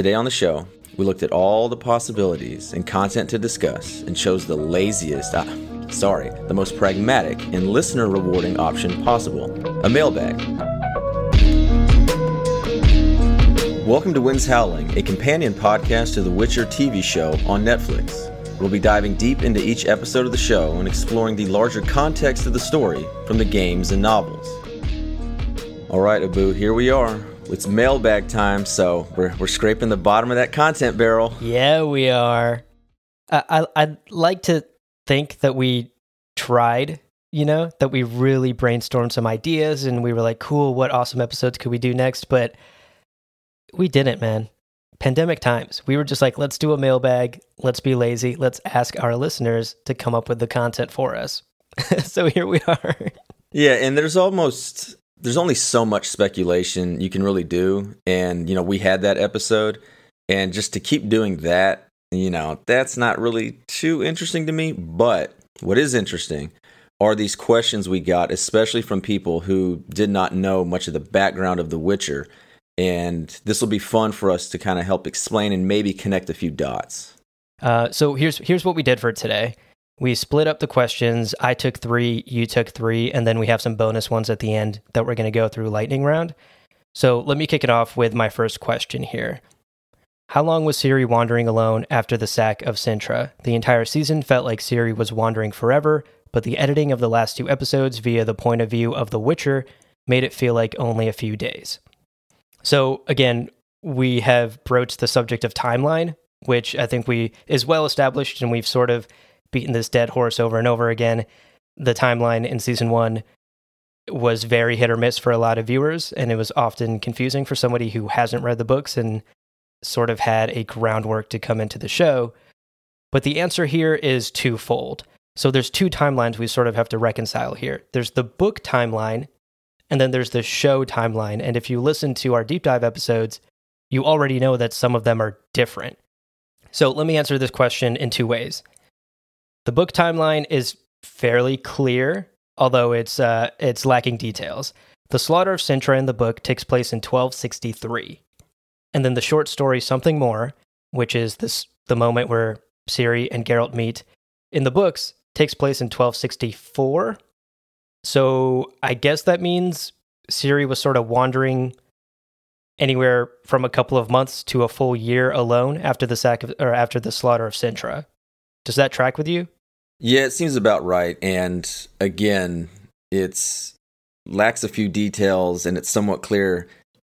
Today on the show, we looked at all the possibilities and content to discuss and chose the laziest, ah, sorry, the most pragmatic and listener rewarding option possible a mailbag. Welcome to Winds Howling, a companion podcast to the Witcher TV show on Netflix. We'll be diving deep into each episode of the show and exploring the larger context of the story from the games and novels. All right, Abu, here we are. It's mailbag time, so we're, we're scraping the bottom of that content barrel. Yeah, we are. I, I I'd like to think that we tried, you know, that we really brainstormed some ideas and we were like, cool, what awesome episodes could we do next? But we didn't, man pandemic times. We were just like, let's do a mailbag. Let's be lazy. Let's ask our listeners to come up with the content for us. so here we are. Yeah, and there's almost there's only so much speculation you can really do and you know, we had that episode and just to keep doing that, you know, that's not really too interesting to me, but what is interesting are these questions we got especially from people who did not know much of the background of The Witcher and this will be fun for us to kind of help explain and maybe connect a few dots. Uh, so here's here's what we did for today. We split up the questions. I took three, you took three, and then we have some bonus ones at the end that we're going to go through lightning round. So let me kick it off with my first question here. How long was Ciri wandering alone after the sack of Cintra? The entire season felt like Ciri was wandering forever, but the editing of the last two episodes via the point of view of the Witcher made it feel like only a few days. So again, we have broached the subject of timeline, which I think we is well established, and we've sort of beaten this dead horse over and over again. The timeline in season one was very hit or miss for a lot of viewers, and it was often confusing for somebody who hasn't read the books and sort of had a groundwork to come into the show. But the answer here is twofold. So there's two timelines we sort of have to reconcile here. There's the book timeline, and then there's the show timeline. And if you listen to our deep dive episodes, you already know that some of them are different. So let me answer this question in two ways. The book timeline is fairly clear, although it's uh, it's lacking details. The slaughter of Cintra in the book takes place in 1263. And then the short story Something More, which is this the moment where Ciri and Geralt meet in the books, takes place in 1264 so I guess that means Ciri was sort of wandering anywhere from a couple of months to a full year alone after the sack of, or after the slaughter of Cintra. Does that track with you? Yeah, it seems about right. And again, it's lacks a few details and it's somewhat clear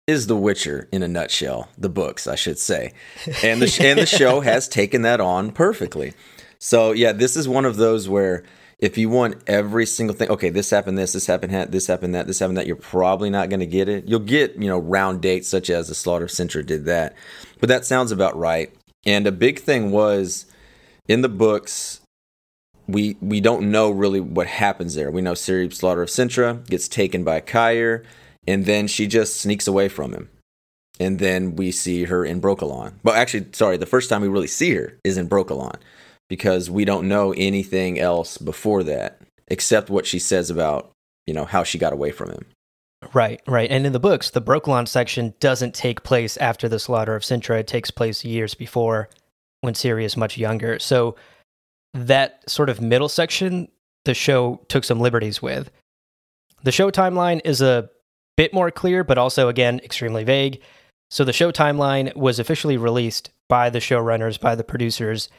is The Witcher in a nutshell, the books, I should say. And the and the show has taken that on perfectly. So, yeah, this is one of those where if you want every single thing, okay, this happened, this, this happened, this happened, that, this happened, that, you're probably not going to get it. You'll get, you know, round dates such as the Slaughter of Cintra did that, but that sounds about right. And a big thing was in the books, we we don't know really what happens there. We know Ciri Slaughter of Cintra gets taken by Cahir, and then she just sneaks away from him. And then we see her in Brokilon. But actually, sorry, the first time we really see her is in Brokilon because we don't know anything else before that except what she says about, you know, how she got away from him. Right, right. And in the books, the Brokilon section doesn't take place after the slaughter of Cintra. It takes place years before when Ciri is much younger. So that sort of middle section, the show took some liberties with. The show timeline is a bit more clear, but also, again, extremely vague. So the show timeline was officially released by the showrunners, by the producers,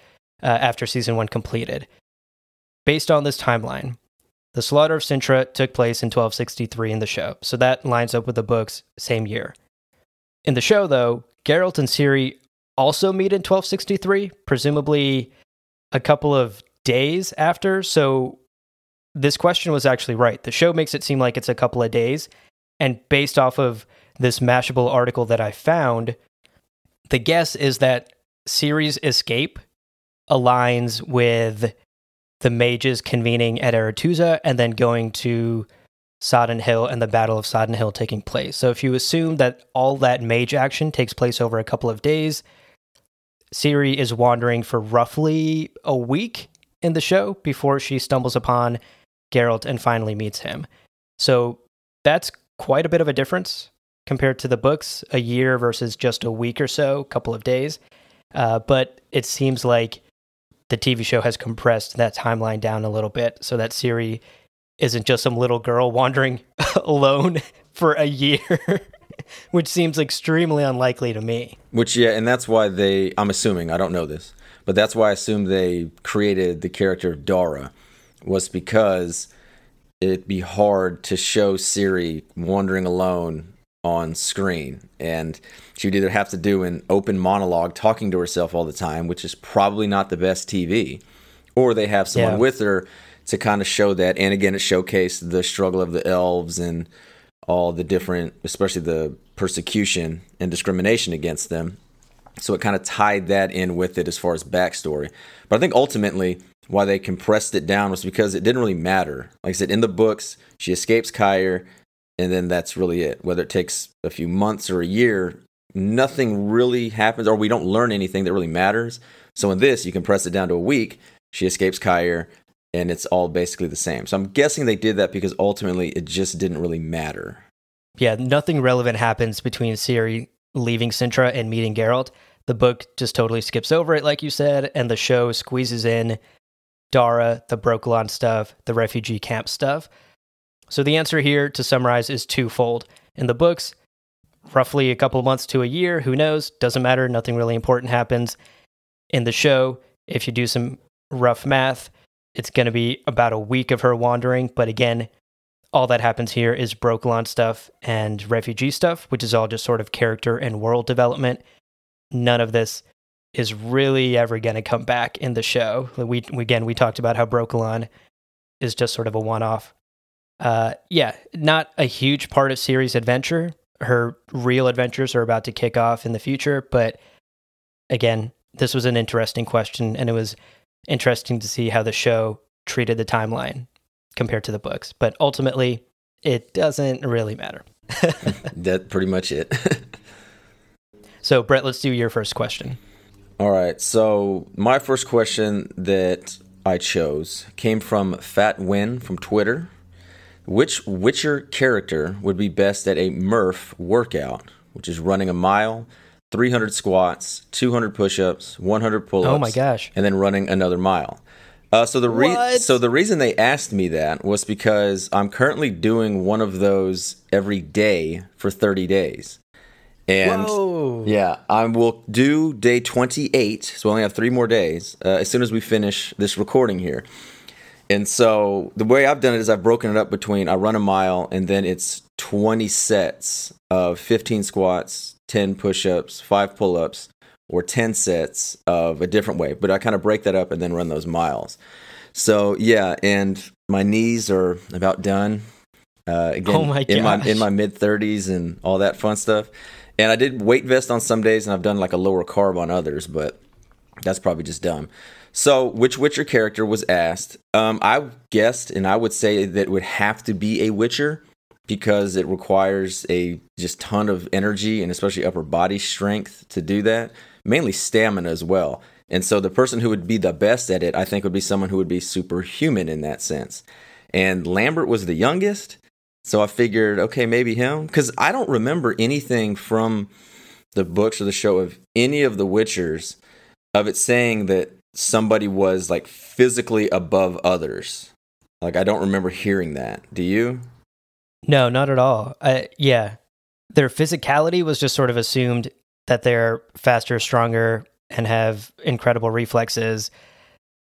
uh, after season one completed. Based on this timeline, the slaughter of Cintra took place in 1263 in the show, so that lines up with the books same year. In the show, though, Geralt and Ciri also meet in 1263, presumably a couple of days after. So this question was actually right. The show makes it seem like it's a couple of days. And based off of this Mashable article that I found, the guess is that Ciri's escape aligns with the mages convening at Aretuza and then going to Sodden Hill and the Battle of Sodden Hill taking place. So if you assume that all that mage action takes place over a couple of days, Ciri is wandering for roughly a week in the show before she stumbles upon Geralt and finally meets him. So that's quite a bit of a difference compared to the books, a year versus just a week or so, a couple of days. Uh, but it seems like the TV show has compressed that timeline down a little bit so that Ciri isn't just some little girl wandering alone for a year, which seems extremely unlikely to me. Which, yeah, and that's why they, I'm assuming, I don't know this, but that's why I assume they created the character of Dara, was because it'd be hard to show Ciri wandering alone on screen. And she would either have to do an open monologue talking to herself all the time, which is probably not the best TV, or they have someone yeah. with her to kind of show that. And again, it showcased the struggle of the elves and all the different, especially the persecution and discrimination against them. So it kind of tied that in with it as far as backstory. But I think ultimately, why they compressed it down was because it didn't really matter. Like I said, in the books, she escapes Cahir, and then that's really it. Whether it takes a few months or a year, nothing really happens, or we don't learn anything that really matters. So in this, you compress it down to a week. She escapes Cahir, and it's all basically the same. So I'm guessing they did that because ultimately it just didn't really matter. Yeah, nothing relevant happens between Ciri leaving Cintra and meeting Geralt. The book just totally skips over it, like you said, and the show squeezes in Dara, the Brokilon stuff, the refugee camp stuff. So the answer here, to summarize, is twofold. In the books, roughly a couple months to a year, who knows? Doesn't matter, nothing really important happens. In the show, if you do some rough math, it's going to be about a week of her wandering. But again, all that happens here is Brokilon stuff and refugee stuff, which is all just sort of character and world development. None of this is really ever going to come back in the show. We, again, we talked about how Brokilon is just sort of a one-off. Uh, yeah, not a huge part of Ciri's adventure. Her real adventures are about to kick off in the future, but again, this was an interesting question, and it was interesting to see how the show treated the timeline compared to the books. But ultimately, it doesn't really matter. That's pretty much it. so, Brett, let's do your first question. All right. So my first question that I chose came from Fat Win from Twitter. Which Witcher character would be best at a Murph workout, which is running a mile, 300 squats, 200 push-ups, 100 pull-ups. Oh my gosh! And then running another mile. Uh, so the re- so the reason they asked me that was because I'm currently doing one of those every day for 30 days. And Whoa. yeah, I will do day 28. So we only have three more days uh, as soon as we finish this recording here. And so the way I've done it is I've broken it up between I run a mile and then it's 20 sets of 15 squats, 10 push ups, five pull ups, or 10 sets of a different way. But I kind of break that up and then run those miles. So yeah, and my knees are about done. Uh, again, oh my in my in my mid 30s and all that fun stuff. And I did weight vest on some days, and I've done like a lower carb on others, but that's probably just dumb. So, which Witcher character was asked? Um, I guessed, and I would say that it would have to be a Witcher because it requires a just ton of energy and especially upper body strength to do that, mainly stamina as well. And so, the person who would be the best at it, I think, would be someone who would be superhuman in that sense. And Lambert was the youngest, so I figured, okay, maybe him. Because I don't remember anything from the books or the show of any of the Witchers of it saying that somebody was like physically above others. Like, I don't remember hearing that. Do you? No, not at all. yeah. Their physicality was just sort of assumed that they're faster, stronger, and have incredible reflexes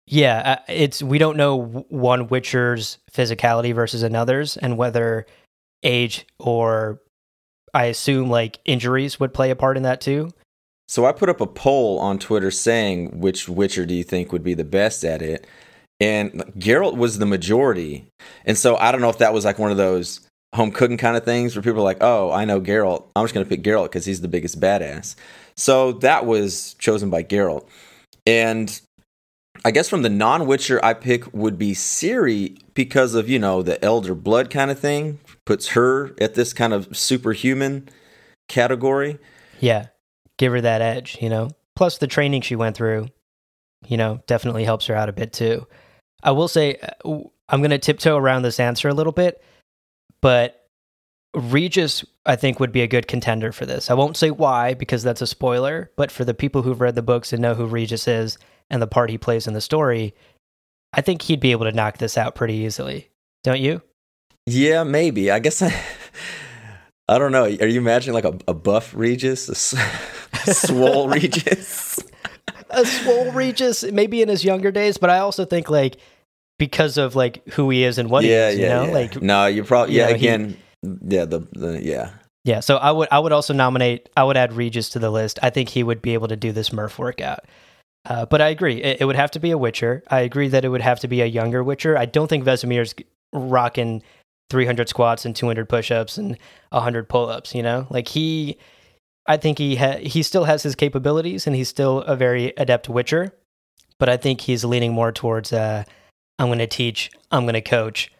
yeah, uh, it's we don't know one Witcher's physicality versus another's, and whether age or I assume like injuries would play a part in that too. So I put up a poll on Twitter saying which Witcher do you think would be the best at it, and Geralt was the majority. And so I don't know if that was like one of those home cooking kind of things where people are like, "Oh, I know Geralt. I'm just going to pick Geralt because he's the biggest badass." So that was chosen by Geralt. And I guess from the non Witcher, I pick would be Ciri because of, you know, the elder blood kind of thing. Puts her at this kind of superhuman category. Yeah. Give her that edge, you know? Plus the training she went through, you know, definitely helps her out a bit too. I will say, uh, I'm going to tiptoe around this answer a little bit, but Regis, I think, would be a good contender for this. I won't say why because that's a spoiler, but for the people who've read the books and know who Regis is and the part he plays in the story, I think he'd be able to knock this out pretty easily. Don't you? Yeah, maybe. I guess I. I don't know. Are you imagining like a, a buff Regis, a swole Regis? a swole Regis, maybe in his younger days, but I also think like because of like who he is and what yeah, he is, yeah, you know, yeah. like no, you're probably yeah. you know, he- again, yeah, the, the yeah. Yeah, so I would I would also nominate I would add Regis to the list. I think he would be able to do this Murph workout. Uh, but I agree, it, it would have to be a Witcher. I agree that it would have to be a younger Witcher. I don't think Vesemir's rocking 300 squats and 200 push-ups and 100 pull-ups. You know, like he, I think he ha- he still has his capabilities and he's still a very adept Witcher. But I think he's leaning more towards uh, I'm going to teach, I'm going to coach,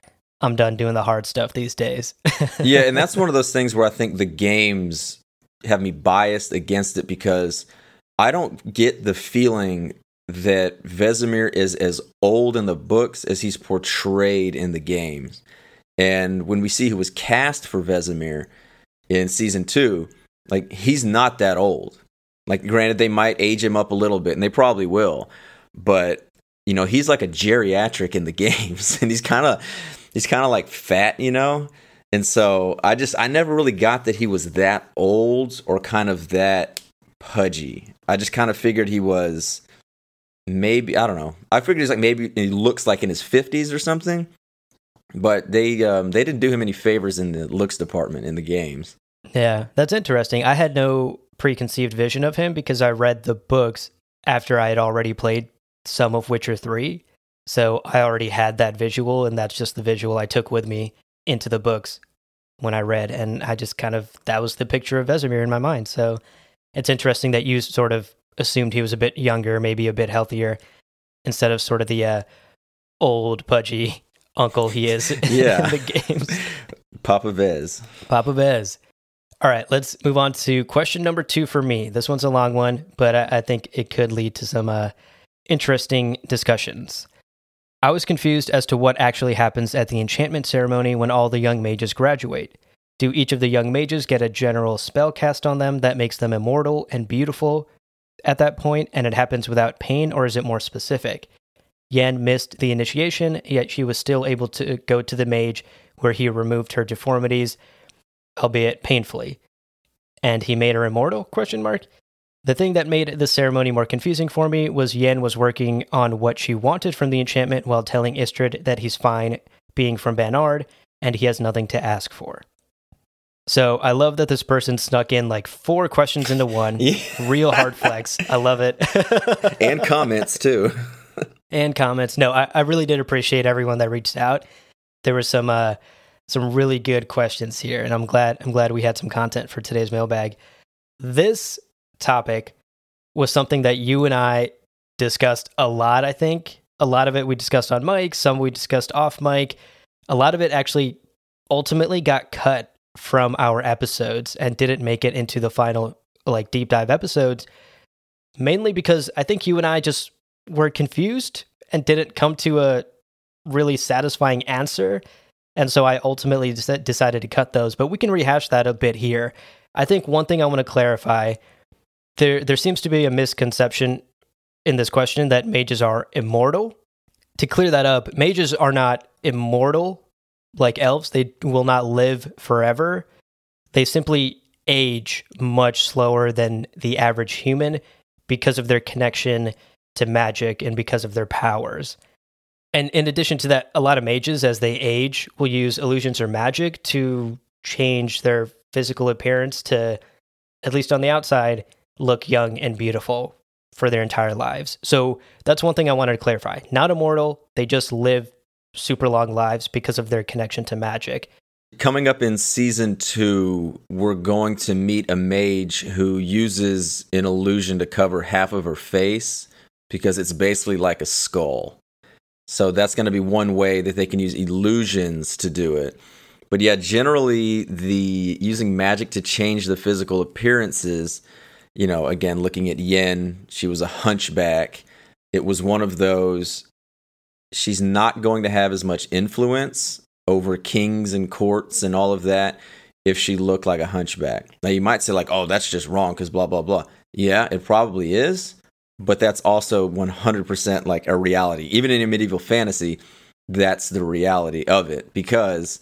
I'm done doing the hard stuff these days. yeah, and that's one of those things where I think the games have me biased against it because I don't get the feeling that Vesemir is as old in the books as he's portrayed in the games. And when we see who was cast for Vesemir in season two, like he's not that old. Like, granted, they might age him up a little bit, and they probably will, but you know, he's like a geriatric in the games, and he's kind of he's kind of like fat, you know. And so I just I never really got that he was that old or kind of that pudgy. I just kind of figured he was maybe I don't know. I figured he's like maybe he looks like in his fifties or something. But they um, they didn't do him any favors in the looks department in the games. Yeah, that's interesting. I had no preconceived vision of him because I read the books after I had already played some of Witcher 3. So I already had that visual, and that's just the visual I took with me into the books when I read. And I just kind of, that was the picture of Vesemir in my mind. So it's interesting that you sort of assumed he was a bit younger, maybe a bit healthier, instead of sort of the uh, old, pudgy uncle he is Yeah. in the games. Papa Vez. Papa Bez. All right, let's move on to question number two for me. This one's a long one, but I, I think it could lead to some uh, interesting discussions. I was confused as to what actually happens at the enchantment ceremony when all the young mages graduate. Do each of the young mages get a general spell cast on them that makes them immortal and beautiful at that point, and it happens without pain, or is it more specific? Yen missed the initiation, yet she was still able to go to the mage where he removed her deformities albeit painfully. And he made her immortal? Question mark. The thing that made the ceremony more confusing for me was Yen was working on what she wanted from the enchantment while telling Istredd that he's fine being from Banard and he has nothing to ask for. So I love that this person snuck in like four questions into one. Yeah. Real hard flex. I love it. and comments too. and comments. No, I, I really did appreciate everyone that reached out. There were some uh, some really good questions here, and I'm glad I'm glad we had some content for today's mailbag. This topic was something that you and I discussed a lot. I think a lot of it we discussed on mic, some we discussed off mic. A lot of it actually ultimately got cut from our episodes and didn't make it into the final like deep dive episodes mainly because I think you and I just were confused and didn't come to a really satisfying answer. And so I ultimately decided to cut those, but we can rehash that a bit here. I think one thing I want to clarify there there seems to be a misconception in this question that mages are immortal. To clear that up, mages are not immortal like elves. They will not live forever. They simply age much slower than the average human because of their connection to magic and because of their powers. And in addition to that, a lot of mages, as they age, will use illusions or magic to change their physical appearance to, at least on the outside, look young and beautiful for their entire lives. So that's one thing I wanted to clarify. Not immortal, they just live super long lives because of their connection to magic. Coming up in season two, we're going to meet a mage who uses an illusion to cover half of her face because it's basically like a skull. So that's going to be one way that they can use illusions to do it. But yeah, generally the using magic to change the physical appearances, you know, again looking at Yen, she was a hunchback. It was one of those she's not going to have as much influence over kings and courts and all of that. if she looked like a hunchback. Now you might say like, "Oh, that's just wrong cuz blah blah blah." Yeah, it probably is, but that's also 100% like a reality. Even in a medieval fantasy, that's the reality of it because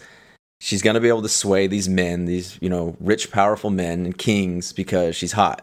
she's going to be able to sway these men, these, you know, rich powerful men and kings because she's hot.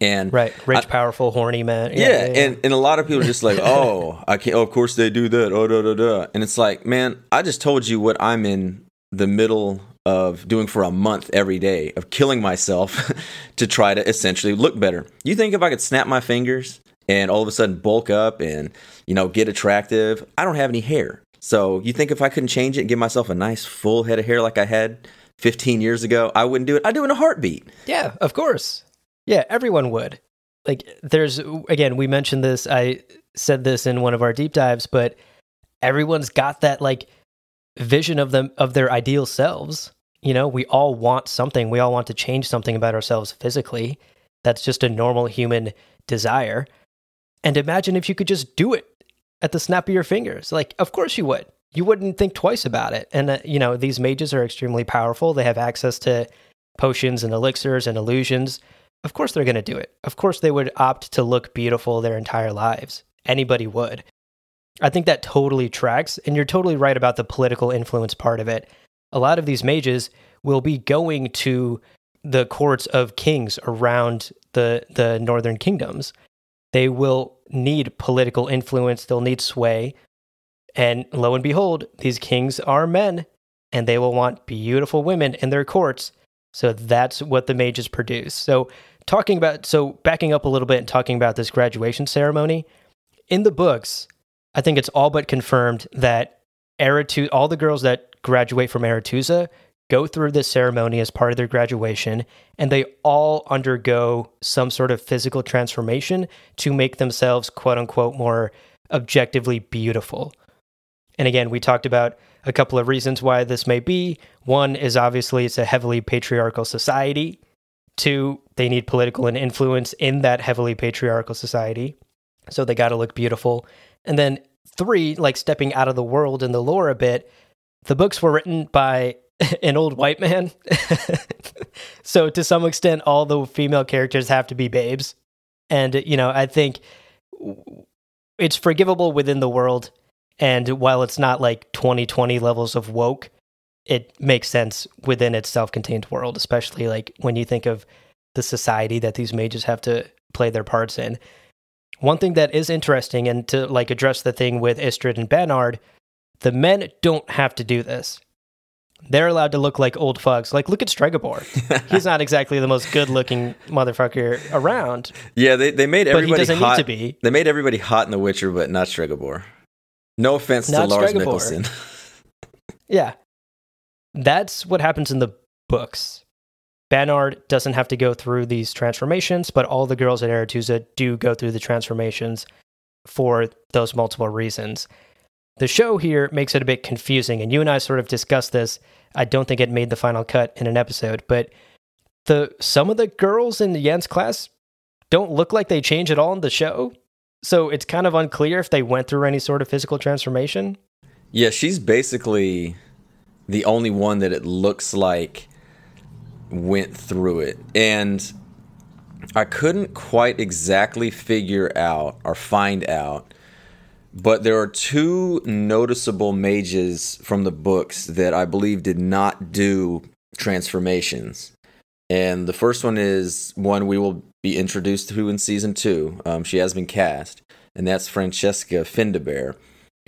And right, rich, I, powerful, horny man. Yeah, yeah, yeah, yeah, And and a lot of people are just like, oh, I can't. Oh, of course they do that. Oh, da da da. And it's like, man, I just told you what I'm in the middle of doing for a month every day of killing myself to try to essentially look better. You think if I could snap my fingers and all of a sudden bulk up and you know get attractive? I don't have any hair. So you think if I couldn't change it and give myself a nice full head of hair like I had 15 years ago, I wouldn't do it. I'd do it in a heartbeat. Yeah, of course. Yeah, everyone would. Like there's again, we mentioned this, I said this in one of our deep dives, but everyone's got that like vision of them of their ideal selves. You know, we all want something. We all want to change something about ourselves physically. That's just a normal human desire. And imagine if you could just do it at the snap of your fingers. Like, of course you would. You wouldn't think twice about it. And, uh, you know, these mages are extremely powerful. They have access to potions and elixirs and illusions. Of course they're going to do it. Of course they would opt to look beautiful their entire lives. Anybody would. I think that totally tracks. And you're totally right about the political influence part of it. A lot of these mages will be going to the courts of kings around the, the northern kingdoms they will need political influence, they'll need sway. And lo and behold, these kings are men and they will want beautiful women in their courts. So that's what the mages produce. So, talking about, so backing up a little bit and talking about this graduation ceremony, in the books, I think it's all but confirmed that Aretu- all the girls that graduate from Aretuza go through this ceremony as part of their graduation, and they all undergo some sort of physical transformation to make themselves, quote unquote, more objectively beautiful. And again, we talked about a couple of reasons why this may be. One is obviously it's a heavily patriarchal society. Two, they need political and influence in that heavily patriarchal society. So they got to look beautiful. And then three, like stepping out of the world and the lore a bit, the books were written by an old white man. so to some extent, all the female characters have to be babes. And, you know, I think it's forgivable within the world. And while it's not like 2020 levels of woke, it makes sense within its self contained world, especially like when you think of the society that these mages have to play their parts in. One thing that is interesting, and to like address the thing with Istredd and Bernard, the men don't have to do this they're allowed to look like old fucks. Like, look at Stregobor. He's not exactly the most good-looking motherfucker around. Yeah, they, they made everybody but he doesn't hot. Need to be. They made everybody hot in The Witcher, but not Stregobor. No offense not to Lars Mikkelsen. yeah, that's what happens in the books. Bernard doesn't have to go through these transformations, but all the girls at Aretuza do go through the transformations for those multiple reasons. The show here makes it a bit confusing, and you and I sort of discussed this. I don't think it made the final cut in an episode, but the some of the girls in Yen's class don't look like they change at all in the show. So it's kind of unclear if they went through any sort of physical transformation. Yeah, she's basically the only one that it looks like went through it. And I couldn't quite exactly figure out or find out but there are two noticeable mages from the books that I believe did not do transformations. And the first one is one we will be introduced to in season two. Um, she has been cast, and that's Francesca Findabair,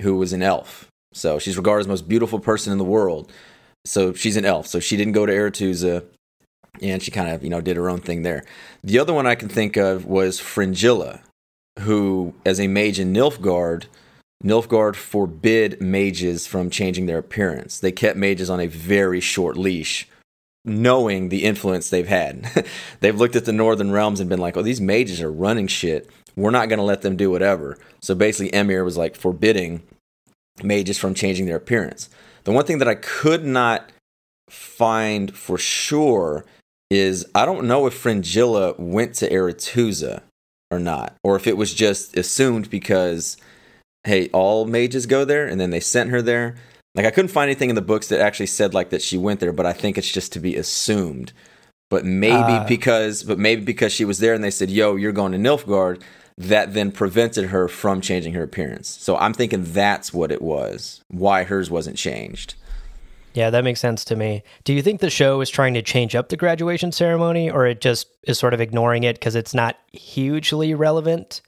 who was an elf. So she's regarded as the most beautiful person in the world. So she's an elf. So she didn't go to Aretuza, and she kind of you know did her own thing there. The other one I can think of was Fringilla, who, as a mage in Nilfgaard, Nilfgaard forbid mages from changing their appearance. They kept mages on a very short leash, knowing the influence they've had. they've looked at the Northern Realms and been like, oh, these mages are running shit. We're not going to let them do whatever. So basically, Emhyr was like forbidding mages from changing their appearance. The one thing that I could not find for sure is I don't know if Fringilla went to Aretuza or not, or if it was just assumed because hey, all mages go there, and then they sent her there. Like I couldn't find anything in the books that actually said like that she went there, but I think it's just to be assumed. But maybe uh, because but maybe because she was there and they said, "Yo, you're going to Nilfgaard," that then prevented her from changing her appearance. So I'm thinking that's what it was. Why hers wasn't changed. Yeah, that makes sense to me. Do you think the show is trying to change up the graduation ceremony or it just is sort of ignoring it because it's not hugely relevant?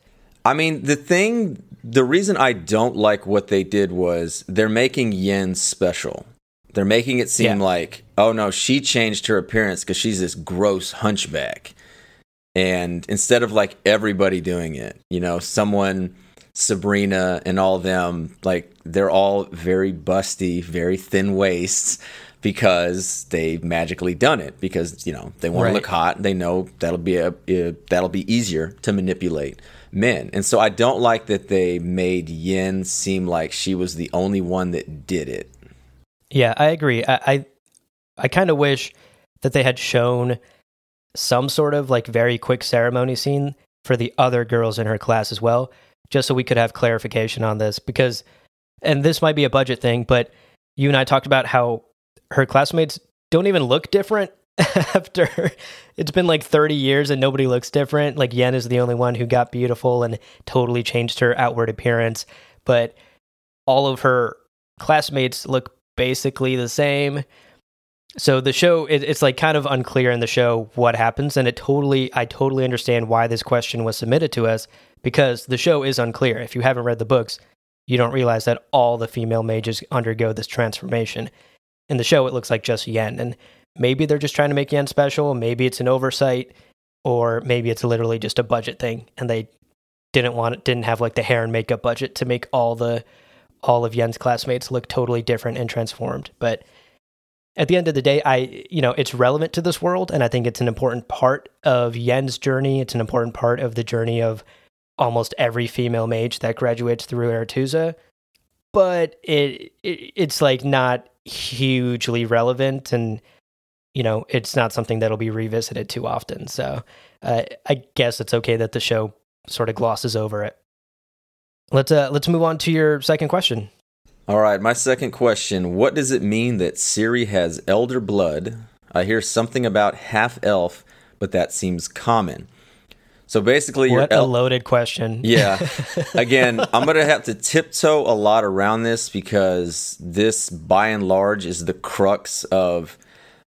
I mean, the thing, the reason I don't like what they did was they're making Yen special. They're making it seem yeah. like, oh no, she changed her appearance because she's this gross hunchback. And instead of like everybody doing it, you know, someone, Sabrina and all them, like they're all very busty, very thin waists because they've magically done it because you know they want right. to look hot they know that'll be a, a, that'll be easier to manipulate men. And so i don't like that they made Yen seem like she was the only one that did it. Yeah i agree. I i, I kind of wish that they had shown some sort of like very quick ceremony scene for the other girls in her class as well just so we could have clarification on this because and this might be a budget thing but you and i talked about how her classmates don't even look different after it's been like 30 years and nobody looks different. Like Yen is the only one who got beautiful and totally changed her outward appearance, but all of her classmates look basically the same. So the show it, it's like kind of unclear in the show what happens and it totally I totally understand why this question was submitted to us because the show is unclear. If you haven't read the books, you don't realize that all the female mages undergo this transformation in the show, it looks like just Yen. And maybe they're just trying to make Yen special. Maybe it's an oversight, or maybe it's literally just a budget thing, and they didn't want it, didn't have like the hair and makeup budget to make all the all of Yen's classmates look totally different and transformed. But at the end of the day, I you know it's relevant to this world, and I think it's an important part of Yen's journey. It's an important part of the journey of almost every female mage that graduates through Aretuza. But it, it it's like not hugely relevant and you know it's not something that'll be revisited too often so uh, i guess it's okay that the show sort of glosses over it let's uh let's move on to your second question all right my second question what does it mean that ciri has elder blood i hear something about half elf but that seems common so basically, what el- a loaded question. Yeah. Again, I'm gonna have to tiptoe a lot around this because this, by and large, is the crux of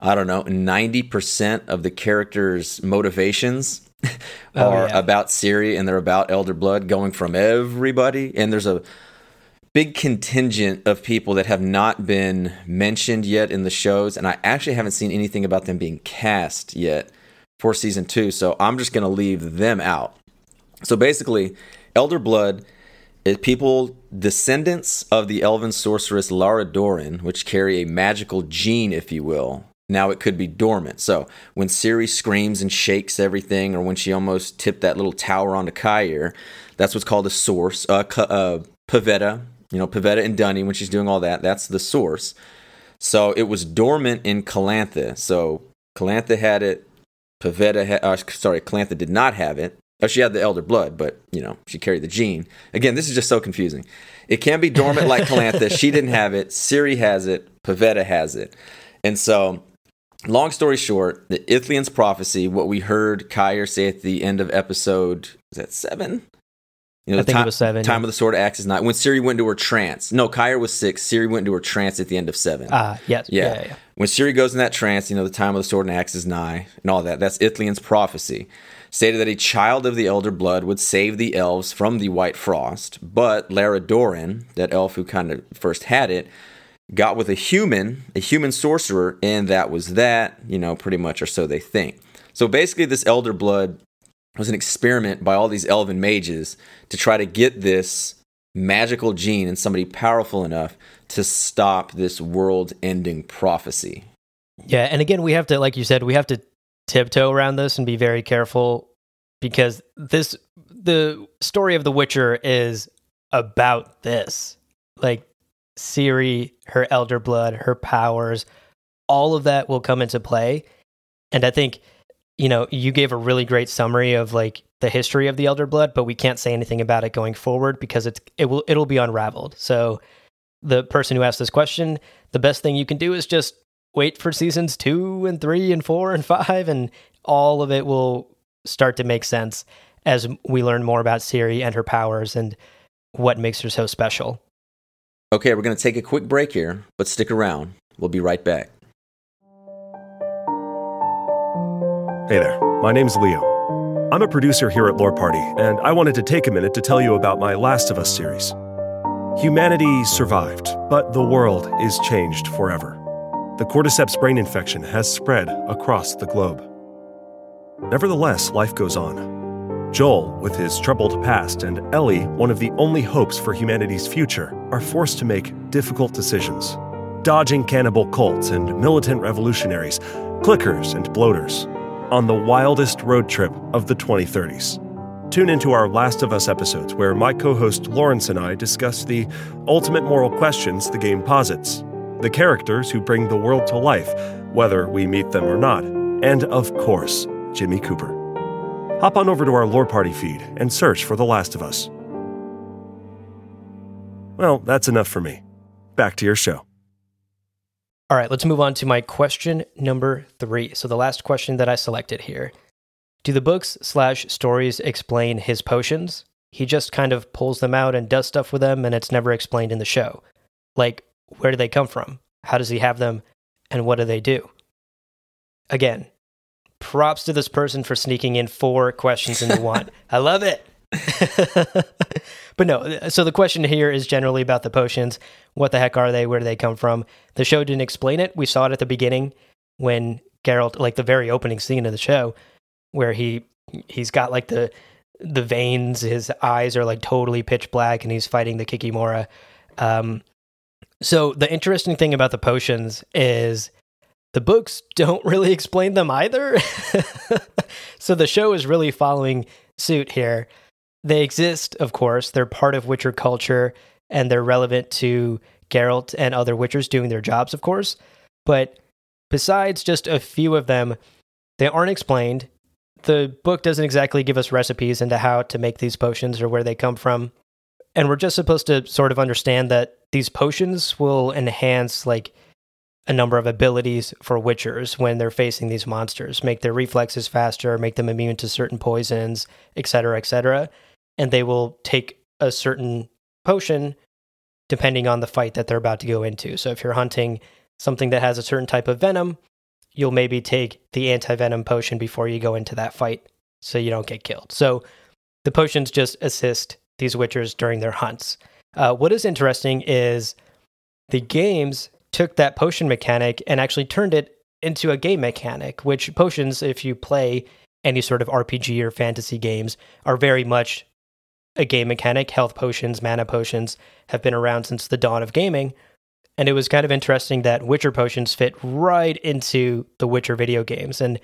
I don't know, 90% of the characters' motivations oh, are yeah. about Ciri and they're about Elder Blood going from everybody. And there's a big contingent of people that have not been mentioned yet in the shows. And I actually haven't seen anything about them being cast yet for season two. So I'm just going to leave them out. So basically, Elder Blood is people, descendants of the elven sorceress Lara Dorren, which carry a magical gene, if you will. Now it could be dormant. So when Ciri screams and shakes everything, or when she almost tipped that little tower onto Cahir, that's what's called a source. Uh, uh, Pavetta, you know, Pavetta and Duny, when she's doing all that, that's the source. So it was dormant in Calanthe. So Calanthe had it, Pavetta, ha- uh, sorry, Calanthe did not have it. Oh, she had the elder blood, but you know she carried the gene. Again, this is just so confusing. It can be dormant like Calanthe. she didn't have it. Ciri has it. Pavetta has it, and so. Long story short, the Ithlinne's prophecy, what we heard Cahir say at the end of episode, is that seven? You know, I think time, it was seven. Time yeah. of the Sword Axe is not when Ciri went into her trance. No, Cahir was six. Ciri went into her trance at the end of seven. Ah, uh, yes. Yeah. Yeah, yeah. When Ciri goes in that trance, you know, the time of the sword and axe is nigh, and all that. That's Ithlinne's prophecy. Stated that a child of the elder blood would save the elves from the white frost, but Lara Dorren, that elf who kind of first had it, got with a human, a human sorcerer, and that was that, you know, pretty much, or so they think. So basically, this elder blood was an experiment by all these elven mages to try to get this magical gene in somebody powerful enough to stop this world ending prophecy. Yeah, and again, we have to, like you said, we have to tiptoe around this and be very careful because this, the story of The Witcher is about this. Like Ciri, her elder blood, her powers, all of that will come into play. And I think you know, you gave a really great summary of like the history of the Elder Blood, but we can't say anything about it going forward because it's it will it'll be unraveled. So the person who asked this question, the best thing you can do is just wait for seasons two and three and four and five, and all of it will start to make sense as we learn more about Ciri and her powers and what makes her so special. Okay, we're going to take a quick break here, but stick around. We'll be right back. Hey there, my name's Leo. I'm a producer here at Lore Party, and I wanted to take a minute to tell you about my Last of Us series. Humanity survived, but the world is changed forever. The cordyceps brain infection has spread across the globe. Nevertheless, life goes on. Joel, with his troubled past, and Ellie, one of the only hopes for humanity's future, are forced to make difficult decisions, dodging cannibal cults and militant revolutionaries, clickers and bloaters, on the wildest road trip of the 2030s. Tune into our Last of Us episodes, where my co host Lawrence and I discuss the ultimate moral questions the game posits, the characters who bring the world to life, whether we meet them or not, and of course, Jimmy Cooper. Hop on over to our Lore Party feed and search for The Last of Us. Well, that's enough for me. Back to your show. All right, let's move on to my question number three. So, the last question that I selected here Do the books slash stories explain his potions? He just kind of pulls them out and does stuff with them, and it's never explained in the show. Like, where do they come from? How does he have them? And what do they do? Again, props to this person for sneaking in four questions into one. I love it. but no, so the question here is generally about the potions. What the heck are they? Where do they come from? The show didn't explain it. We saw it at the beginning when Geralt, like the very opening scene of the show, where he he's got like the the veins, his eyes are like totally pitch black, and he's fighting the Kikimora. Um, so the interesting thing about the potions is the books don't really explain them either. so the show is really following suit here. They exist, of course. They're part of Witcher culture and they're relevant to Geralt and other Witchers doing their jobs, of course. But besides just a few of them, they aren't explained. The book doesn't exactly give us recipes into how to make these potions or where they come from. And we're just supposed to sort of understand that these potions will enhance like a number of abilities for witchers when they're facing these monsters, make their reflexes faster, make them immune to certain poisons, etc., etc and they will take a certain potion depending on the fight that they're about to go into. So if you're hunting something that has a certain type of venom, you'll maybe take the anti venom potion before you go into that fight so you don't get killed. So the potions just assist these witchers during their hunts. Uh, what is interesting is the games took that potion mechanic and actually turned it into a game mechanic, which potions, if you play any sort of RPG or fantasy games, are very much a game mechanic. Health potions, mana potions have been around since the dawn of gaming. And it was kind of interesting that Witcher potions fit right into the Witcher video games. And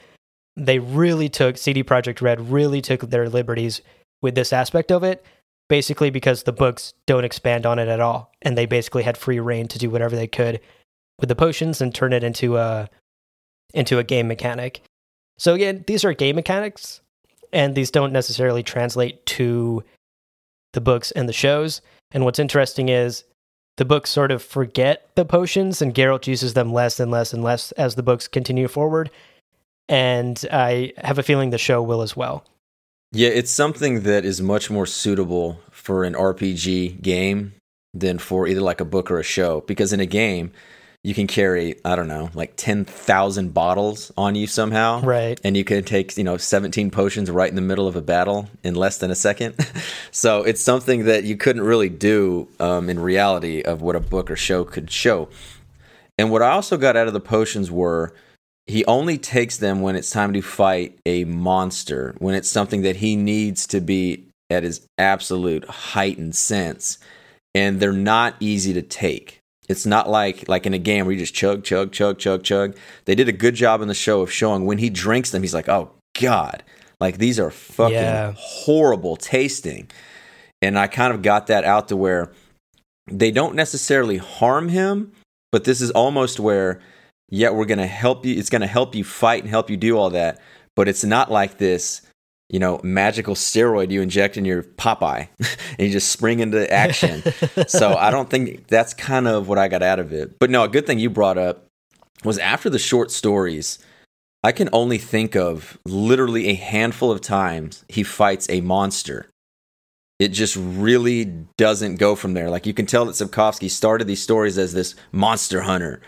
they really took, CD Projekt Red really took their liberties with this aspect of it, basically because the books don't expand on it at all. And they basically had free reign to do whatever they could with the potions and turn it into a into a game mechanic. So again, these are game mechanics, and these don't necessarily translate to the books and the shows. And what's interesting is the books sort of forget the potions, and Geralt uses them less and less and less as the books continue forward. And I have a feeling the show will as well. Yeah, it's something that is much more suitable for an RPG game than for either like a book or a show. Because in a game, you can carry i don't know like 10,000 bottles on you somehow. Right. And you can take you know 17 potions right in the middle of a battle in less than a second. So it's something that you couldn't really do um, in reality of what a book or show could show. And what i also got out of the potions were he only takes them when it's time to fight a monster when it's something that he needs to be at his absolute heightened sense. And they're not easy to take it's not like like in a game where you just chug, chug, chug, chug, chug. They did a good job in the show of showing when he drinks them, he's like, oh god, like these are fucking yeah. horrible tasting. And I kind of got that out to where they don't necessarily harm him, but this is almost where, yeah, we're gonna help you. It's gonna help you fight and help you do all that, but it's not like this you know, magical steroid you inject in your Popeye and you just spring into action. so I don't think that's kind of what I got out of it. But no, a good thing you brought up was after the short stories, I can only think of literally a handful of times he fights a monster. It just really doesn't go from there. Like you can tell that Sapkowski started these stories as this monster hunter.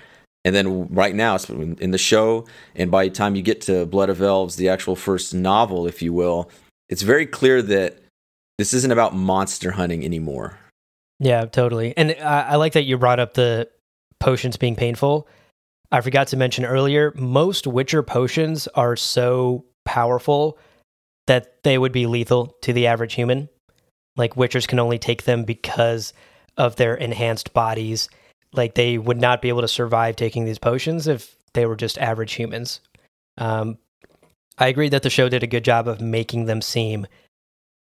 And then right now, in the show, and by the time you get to Blood of Elves, the actual first novel, if you will, it's very clear that this isn't about monster hunting anymore. Yeah, totally. And I, I like that you brought up the potions being painful. I forgot to mention earlier, most Witcher potions are so powerful that they would be lethal to the average human. Like Witchers can only take them because of their enhanced bodies like they would not be able to survive taking these potions if they were just average humans. Um, I agree that the show did a good job of making them seem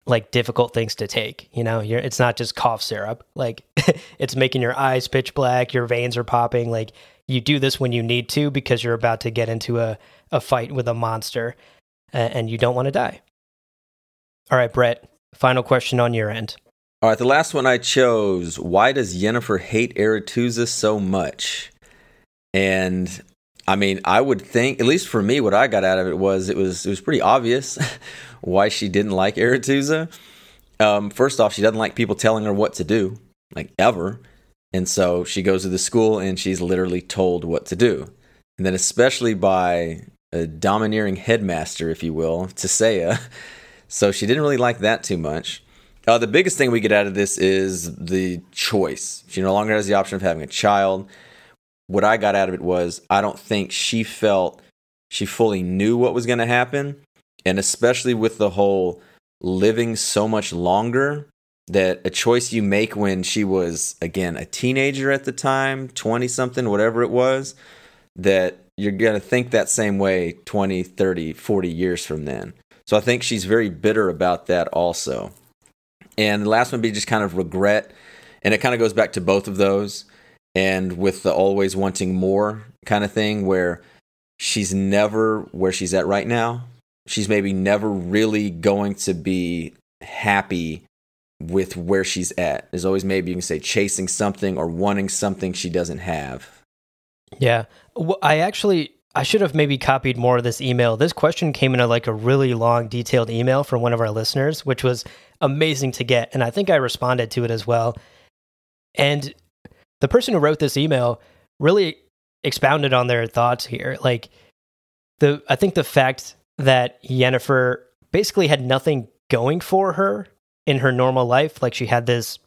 like difficult things to take. You know, You're, it's not just cough syrup. Like it's making your eyes pitch black, your veins are popping. Like you do this when you need to because you're about to get into a, a fight with a monster and, and you don't want to die. All right, Brett, final question on your end. All right, the last one I chose. Why does Yennefer hate Aretuza so much? And I mean, I would think, at least for me, what I got out of it was it was it was pretty obvious why she didn't like Aretuza. Um, first off, she doesn't like people telling her what to do, like ever. And so she goes to the school and she's literally told what to do. And then, especially by a domineering headmaster, if you will, Tissaia. So she didn't really like that too much. Uh, the biggest thing we get out of this is the choice. She no longer has the option of having a child. What I got out of it was I don't think she felt she fully knew what was going to happen. And especially with the whole living so much longer, that a choice you make when she was, again, a teenager at the time, 20 something, whatever it was, that you're going to think that same way 20, 30, 40 years from then. So I think she's very bitter about that also. And the last one be just kind of regret. And it kind of goes back to both of those. And with the always wanting more kind of thing, where she's never where she's at right now. She's maybe never really going to be happy with where she's at. There's always maybe you can say chasing something or wanting something she doesn't have. Yeah. Well, I actually I should have maybe copied more of this email. This question came in a, like a really long, detailed email from one of our listeners, which was amazing to get. And I think I responded to it as well. And the person who wrote this email really expounded on their thoughts here. Like the I think the fact that Yennefer basically had nothing going for her in her normal life, like she had this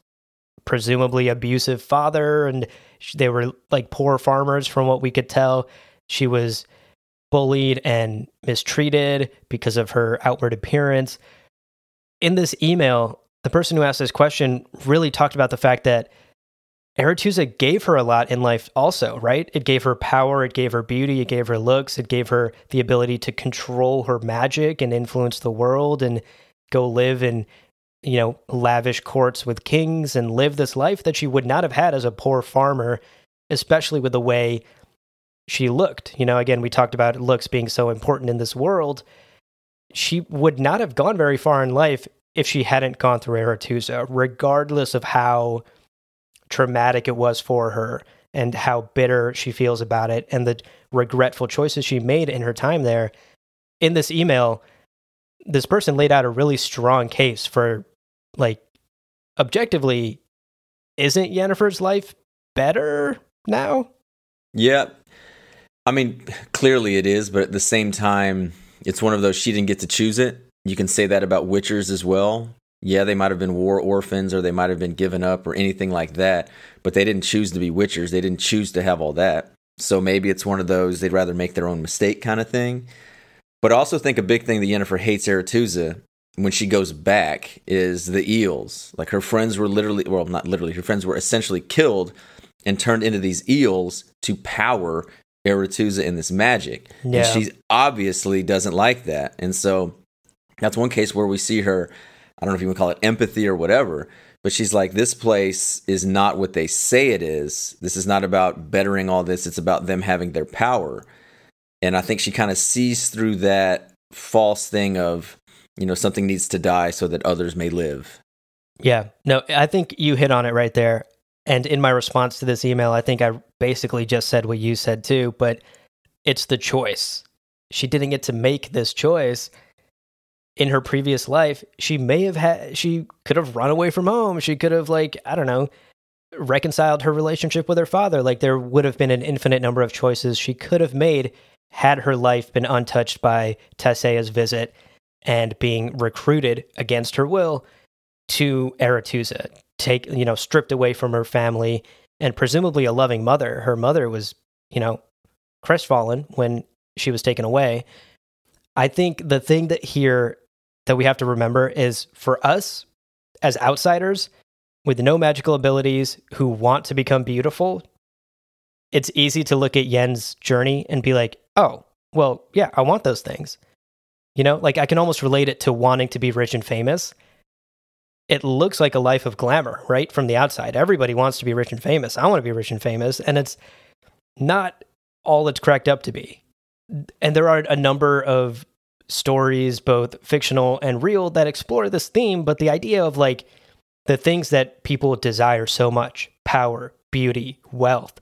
presumably abusive father and they were like poor farmers from what we could tell. She was bullied and mistreated because of her outward appearance in this email, the person who asked this question really talked about the fact that Aretuza gave her a lot in life also, right? It gave her power, it gave her beauty, it gave her looks, it gave her the ability to control her magic and influence the world and go live in, you know, lavish courts with kings and live this life that she would not have had as a poor farmer, especially with the way she looked. You know, again, we talked about looks being so important in this world she would not have gone very far in life if she hadn't gone through Aretuza, regardless of how traumatic it was for her and how bitter she feels about it and the regretful choices she made in her time there. In this email, this person laid out a really strong case for like objectively isn't Yennefer's life better now? Yeah. I mean, clearly it is, but at the same time, it's one of those she didn't get to choose it. You can say that about Witchers as well. Yeah, they might have been war orphans or they might have been given up or anything like that, but they didn't choose to be Witchers. They didn't choose to have all that. So maybe it's one of those they'd rather make their own mistake kind of thing. But I also think a big thing that Yennefer hates Aretuza when she goes back is the eels. Like her friends were literally, well, not literally, her friends were essentially killed and turned into these eels to power Aretuza in this magic. Yeah. And she obviously doesn't like that. And so that's one case where we see her, I don't know if you would call it empathy or whatever, but she's like, this place is not what they say it is. This is not about bettering all this, it's about them having their power. And I think she kind of sees through that false thing of you know, something needs to die so that others may live. Yeah. No, I think you hit on it right there. And in my response to this email, I think I basically just said what you said too, but it's the choice. She didn't get to make this choice in her previous life. She may have had, she could have run away from home. She could have, like, I don't know, reconciled her relationship with her father. Like, there would have been an infinite number of choices she could have made had her life been untouched by Tissaia's visit and being recruited against her will to Aretuza, take you know stripped away from her family and presumably a loving mother. Her mother was you know crestfallen when she was taken away. I think the thing that here that we have to remember is for us as outsiders with no magical abilities who want to become beautiful, it's easy to look at Yen's journey and be like, oh, well, yeah, I want those things. You know, like I can almost relate it to wanting to be rich and famous. It looks like a life of glamour, right? From the outside. Everybody wants to be rich and famous. I want to be rich and famous. And it's not all it's cracked up to be. And there are a number of stories, both fictional and real, that explore this theme. But the idea of like the things that people desire so much power, beauty, wealth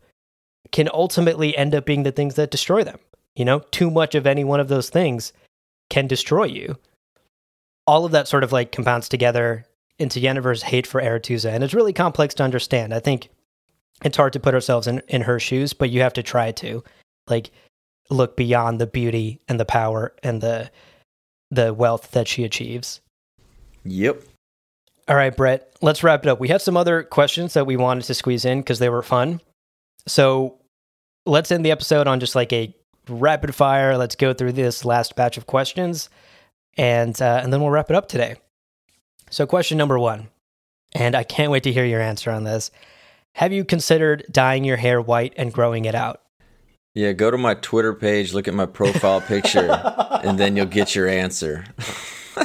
can ultimately end up being the things that destroy them. You know, too much of any one of those things can destroy you. All of that sort of like compounds together into Yennefer's hate for Aretuza, and it's really complex to understand. I think it's hard to put ourselves in, in her shoes, but you have to try to like look beyond the beauty and the power and the the wealth that she achieves. Yep. All right, Brett, let's wrap it up. We have some other questions that we wanted to squeeze in because they were fun. So let's end the episode on just like a rapid fire. Let's go through this last batch of questions, and uh, and then we'll wrap it up today. So, question number one, and I can't wait to hear your answer on this. Have you considered dyeing your hair white and growing it out? Yeah, go to my Twitter page, look at my profile picture, and then you'll get your answer.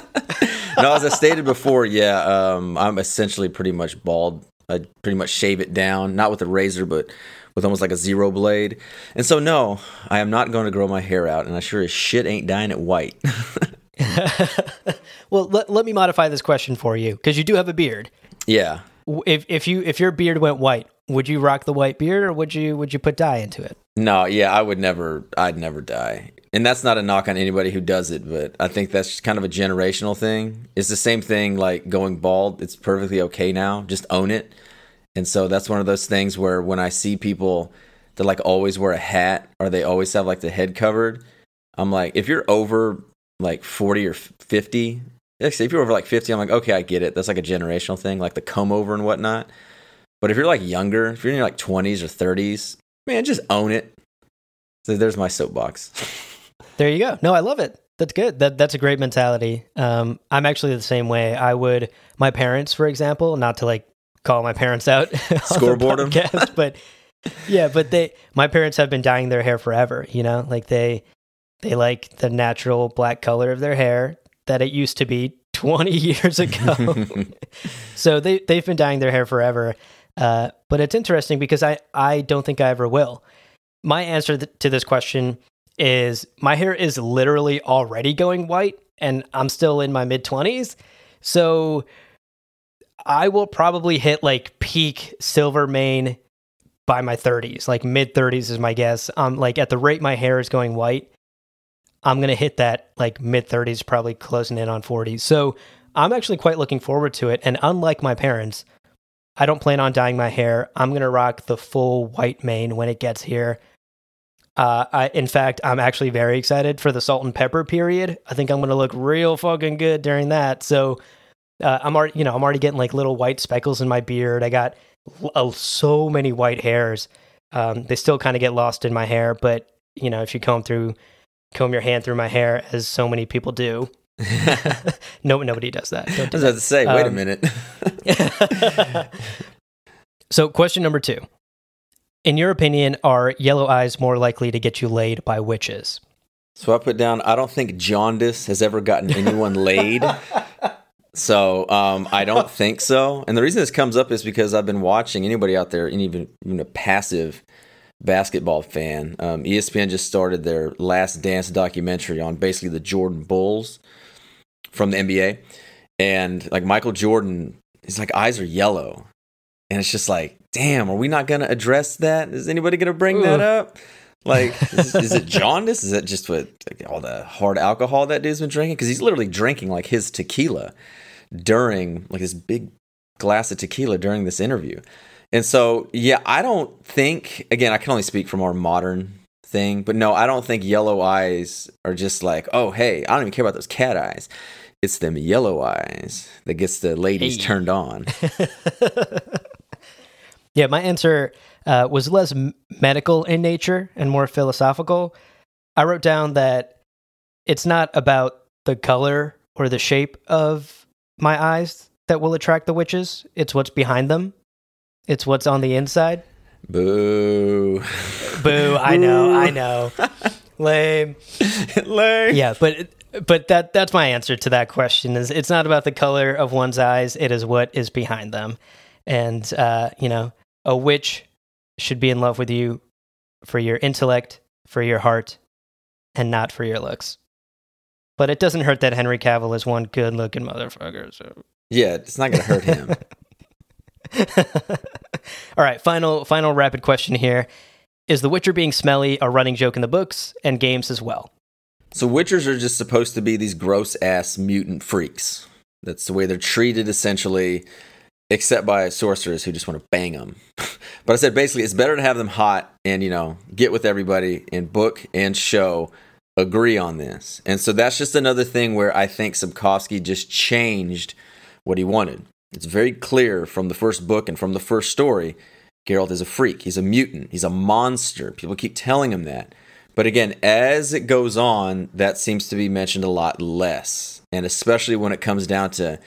no, as I stated before, yeah, um, I'm essentially pretty much bald. I pretty much shave it down, not with a razor, but with almost like a zero blade. And so, no, I am not going to grow my hair out, and I sure as shit ain't dyeing it white. well, let, let me modify this question for you because you do have a beard. Yeah. If if you if your beard went white, would you rock the white beard or would you would you put dye into it? No, yeah, I would never. I'd never dye. And that's not a knock on anybody who does it, but I think that's kind of a generational thing. It's the same thing like going bald. It's perfectly okay now. Just own it. And so that's one of those things where when I see people that like always wear a hat or they always have like the head covered, I'm like, if you're over like 40 or 50, if you're over like 50, I'm like, okay, I get it. That's like a generational thing, like the come over and whatnot. But if you're like younger, if you're in your like 20s or 30s, man, just own it. So there's my soapbox. There you go. No, I love it. That's good. That that's a great mentality. Um, I'm actually the same way. I would my parents, for example, not to like call my parents out scoreboard them but yeah but they my parents have been dyeing their hair forever you know like they they like the natural black color of their hair that it used to be 20 years ago. So they they've been dyeing their hair forever. Uh, but it's interesting because i i don't think i ever will. My answer th- to this question is my hair is literally already going white and i'm still in my mid 20s so I will probably hit like peak silver mane by my 30s, like mid 30s is my guess. Um, like at the rate my hair is going white, I'm gonna hit that like mid 30s, probably closing in on 40s. So I'm actually quite looking forward to it. And unlike my parents, I don't plan on dyeing my hair. I'm gonna rock the full white mane when it gets here. Uh, I, in fact, I'm actually very excited for the salt and pepper period. I think I'm gonna look real fucking good during that. So uh, I'm already, you know, I'm already getting like little white speckles in my beard. I got uh, so many white hairs. Um, they still kind of get lost in my hair, but you know, if you comb through, comb your hand through my hair, as so many people do, no, nobody does that. Do I was about to say, wait um, a minute. so, question number two: In your opinion, are yellow eyes more likely to get you laid by witches? So I put down. I don't think jaundice has ever gotten anyone laid. So um, I don't think so. And the reason this comes up is because I've been watching anybody out there, even even a passive basketball fan. Um, ESPN just started their Last Dance documentary on basically the Jordan Bulls from the NBA, and like Michael Jordan, his like eyes are yellow, and it's just like, damn, are we not gonna address that? Is anybody gonna bring that up? Like, is, is, it jaundice? Is it just what like, all the hard alcohol that dude's been drinking? Because he's literally drinking like his tequila during like this big glass of tequila during this interview. And so, yeah, I don't think, again, I can only speak from our modern thing, but no, I don't think yellow eyes are just like, oh, hey, I don't even care about those cat eyes. It's them yellow eyes that gets the ladies hey. turned on. yeah, my answer uh, was less medical in nature and more philosophical. I wrote down that it's not about the color or the shape of my eyes that will attract the witches. It's what's behind them. It's what's on the inside. Boo. Boo. I know. I know. Lame. Lame. Yeah, but but that that's my answer to that question. Is it's not about the color of one's eyes. It is what is behind them. And uh, you know, a witch should be in love with you for your intellect, for your heart, and not for your looks. But it doesn't hurt that Henry Cavill is one good looking motherfucker. So yeah, it's not going to hurt him. All right, final final rapid question here. Is The Witcher being smelly a running joke in the books and games as well? So Witchers are just supposed to be these gross ass mutant freaks. That's the way they're treated essentially except by sorcerers who just want to bang them. but I said basically it's better to have them hot and you know get with everybody in book and show agree on this. And so that's just another thing where I think Sapkowski just changed what he wanted. It's very clear from the first book and from the first story. Geralt is a freak. He's a mutant. He's a monster. People keep telling him that. But again, as it goes on, that seems to be mentioned a lot less. And especially when it comes down to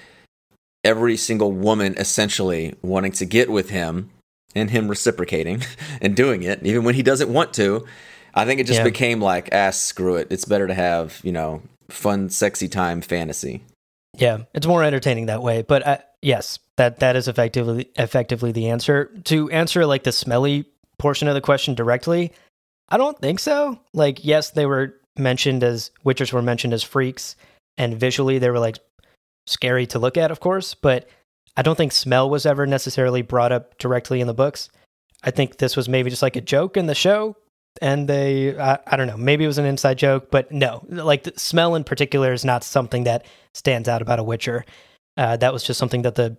every single woman essentially wanting to get with him and him reciprocating and doing it, even when he doesn't want to. I think it just yeah. became like, ah, screw it. It's better to have, you know, fun, sexy time fantasy. Yeah, it's more entertaining that way. But uh, yes, that that is effectively effectively the answer. To answer like the smelly portion of the question directly, I don't think so. Like, yes, they were mentioned as witchers were mentioned as freaks, and visually they were like scary to look at, of course, but I don't think smell was ever necessarily brought up directly in the books. I think this was maybe just like a joke in the show, and they, I, I don't know, maybe it was an inside joke, but no, like the smell in particular is not something that stands out about a Witcher. Uh, that was just something that the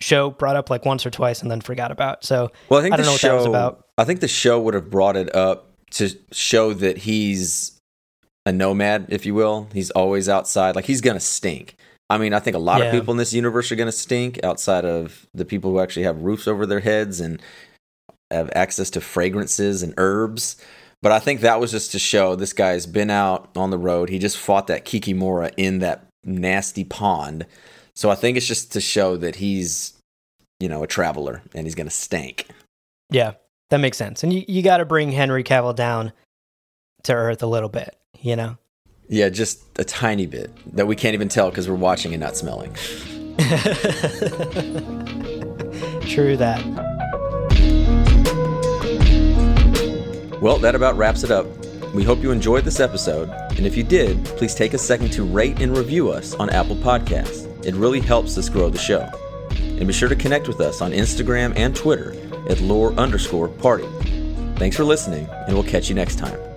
show brought up like once or twice and then forgot about. So well, I, think I don't know show, what that was about. I think the show would have brought it up to show that he's a nomad, if you will. He's always outside. Like he's gonna stink. I mean, I think a lot yeah. of people in this universe are going to stink outside of the people who actually have roofs over their heads and have access to fragrances and herbs. But I think that was just to show this guy's been out on the road. He just fought that Kikimora in that nasty pond. So I think it's just to show that he's, you know, a traveler and he's going to stink. Yeah, that makes sense. And you, you got to bring Henry Cavill down to earth a little bit, you know? Yeah, just a tiny bit that we can't even tell because we're watching and not smelling. True that. Well, that about wraps it up. We hope you enjoyed this episode, and if you did, please take a second to rate and review us on Apple Podcasts. It really helps us grow the show. And be sure to connect with us on Instagram and Twitter at lore underscore party. Thanks for listening, and we'll catch you next time.